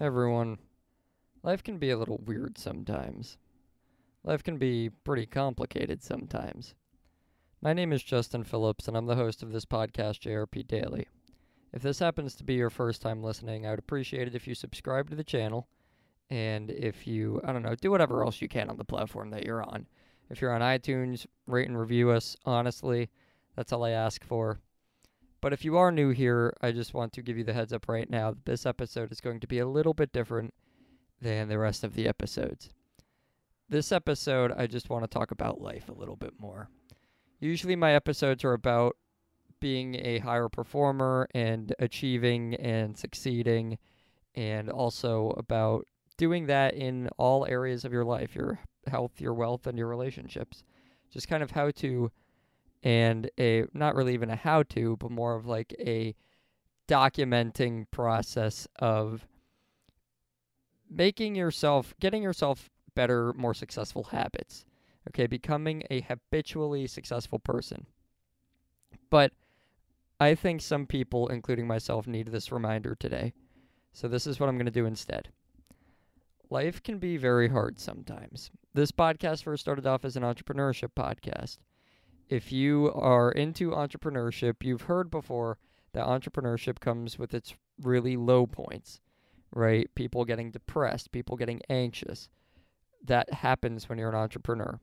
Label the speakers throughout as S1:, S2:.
S1: everyone. Life can be a little weird sometimes. Life can be pretty complicated sometimes. My name is Justin Phillips, and I'm the host of this podcast, JRP Daily. If this happens to be your first time listening, I would appreciate it if you subscribe to the channel and if you, I don't know, do whatever else you can on the platform that you're on. If you're on iTunes, rate and review us. Honestly, that's all I ask for. But if you are new here, I just want to give you the heads up right now that this episode is going to be a little bit different than the rest of the episodes. This episode, I just want to talk about life a little bit more. Usually, my episodes are about being a higher performer and achieving and succeeding, and also about doing that in all areas of your life your health, your wealth, and your relationships. Just kind of how to, and a not really even a how to, but more of like a documenting process of making yourself, getting yourself better, more successful habits. Okay, becoming a habitually successful person. But I think some people, including myself, need this reminder today. So this is what I'm going to do instead. Life can be very hard sometimes. This podcast first started off as an entrepreneurship podcast. If you are into entrepreneurship, you've heard before that entrepreneurship comes with its really low points, right? People getting depressed, people getting anxious. That happens when you're an entrepreneur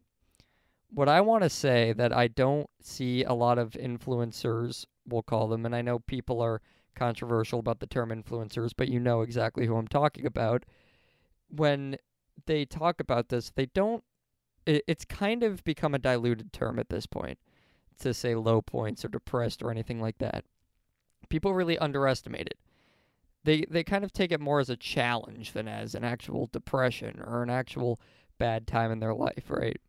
S1: what I want to say that I don't see a lot of influencers, we'll call them, and I know people are controversial about the term influencers, but you know exactly who I'm talking about. When they talk about this, they don't, it, it's kind of become a diluted term at this point to say low points or depressed or anything like that. People really underestimate it. They, they kind of take it more as a challenge than as an actual depression or an actual bad time in their life, right?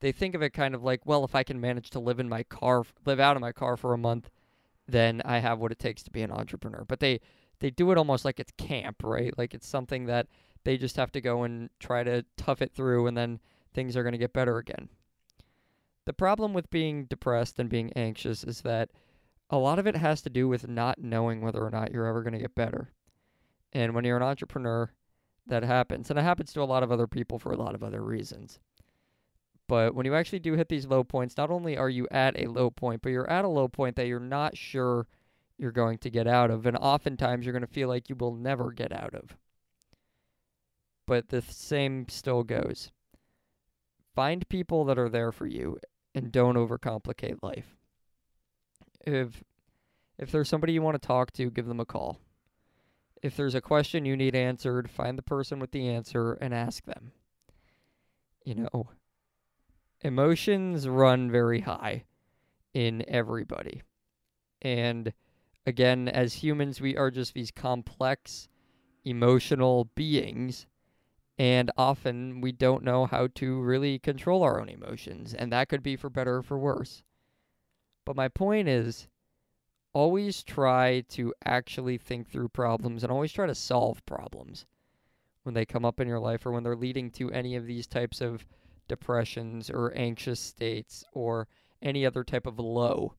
S1: they think of it kind of like, well, if I can manage to live in my car, live out of my car for a month, then I have what it takes to be an entrepreneur. But they they do it almost like it's camp, right? Like it's something that they just have to go and try to tough it through and then things are going to get better again. The problem with being depressed and being anxious is that a lot of it has to do with not knowing whether or not you're ever going to get better. And when you're an entrepreneur, that happens. And it happens to a lot of other people for a lot of other reasons. But when you actually do hit these low points, not only are you at a low point, but you're at a low point that you're not sure you're going to get out of. And oftentimes you're going to feel like you will never get out of. But the same still goes. Find people that are there for you and don't overcomplicate life. If if there's somebody you want to talk to, give them a call. If there's a question you need answered, find the person with the answer and ask them. You know, emotions run very high in everybody. And again, as humans, we are just these complex emotional beings. And often we don't know how to really control our own emotions. And that could be for better or for worse. But my point is always try to actually think through problems and always try to solve problems when they come up in your life or when they're leading to any of these types of depressions or anxious states or any other type of low.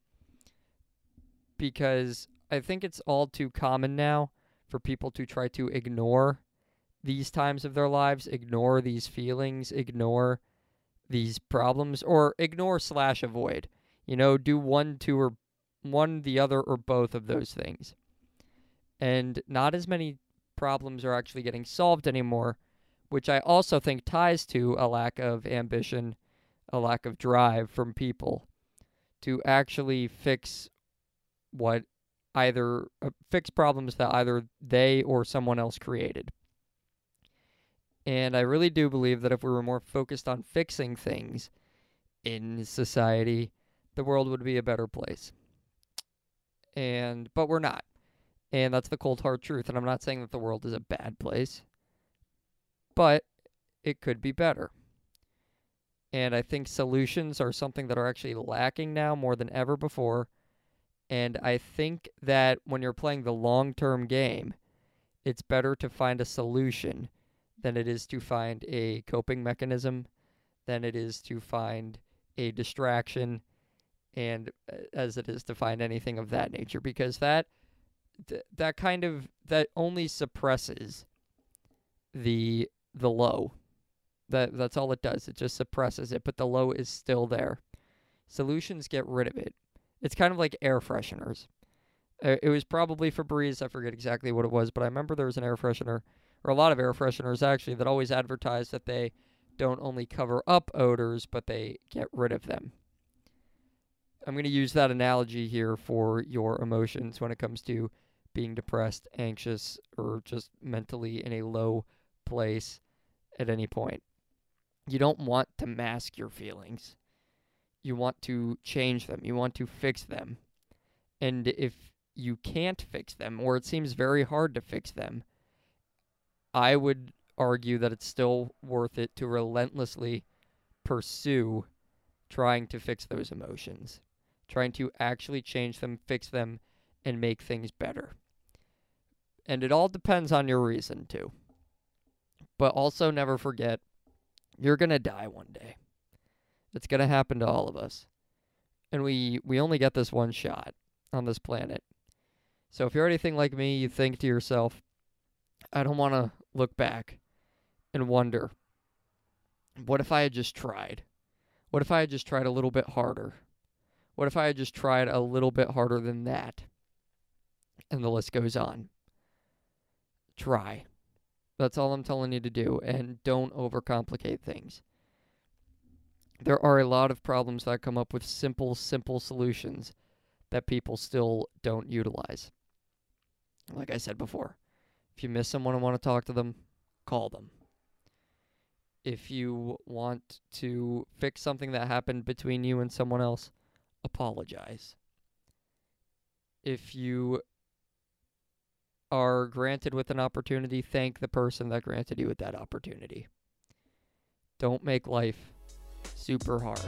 S1: Because I think it's all too common now for people to try to ignore these times of their lives, ignore these feelings, ignore these problems, or ignore slash avoid. You know, do one, two, or one, the other, or both of those things. And not as many problems are actually getting solved anymore which I also think ties to a lack of ambition, a lack of drive from people to actually fix what either uh, fix problems that either they or someone else created. And I really do believe that if we were more focused on fixing things in society, the world would be a better place. And but we're not. And that's the cold hard truth. And I'm not saying that the world is a bad place but it could be better. And I think solutions are something that are actually lacking now more than ever before. And I think that when you're playing the long term game, it's better to find a solution than it is to find a coping mechanism, than it is to find a distraction, and uh, as it is to find anything of that nature, because that th- that kind of that only suppresses the the low. That that's all it does. It just suppresses it, but the low is still there. Solutions get rid of it. It's kind of like air fresheners. Uh, it was probably Febreze. I forget exactly what it was, but I remember there was an air freshener, or a lot of air fresheners actually, that always advertise that they don't only cover up odors, but they get rid of them. I'm going to use that analogy here for your emotions when it comes to being depressed, anxious, or just mentally in a low place at any point. You don't want to mask your feelings. You want to change them. You want to fix them. And if you can't fix them, or it seems very hard to fix them, I would argue that it's still worth it to relentlessly pursue trying to fix those emotions, trying to actually change them, fix them, and make things better. And it all depends on your reason, too. But also never forget you're going to die one day. It's going to happen to all of us. And we, we only get this one shot on this planet. So if you're anything like me, you think to yourself, I don't want to look back and wonder, what if I had just tried? What if I had just tried a little bit harder? What if I had just tried a little bit harder than that? And the list goes on. Try. That's all I'm telling you to do. And don't overcomplicate things. There are a lot of problems that come up with simple, simple solutions that people still don't utilize. Like I said before, if you miss someone and want to talk to them, call them. If you want to fix something that happened between you and someone else, apologize. If you are granted with an opportunity, thank the person that granted you with that opportunity. Don't make life super hard.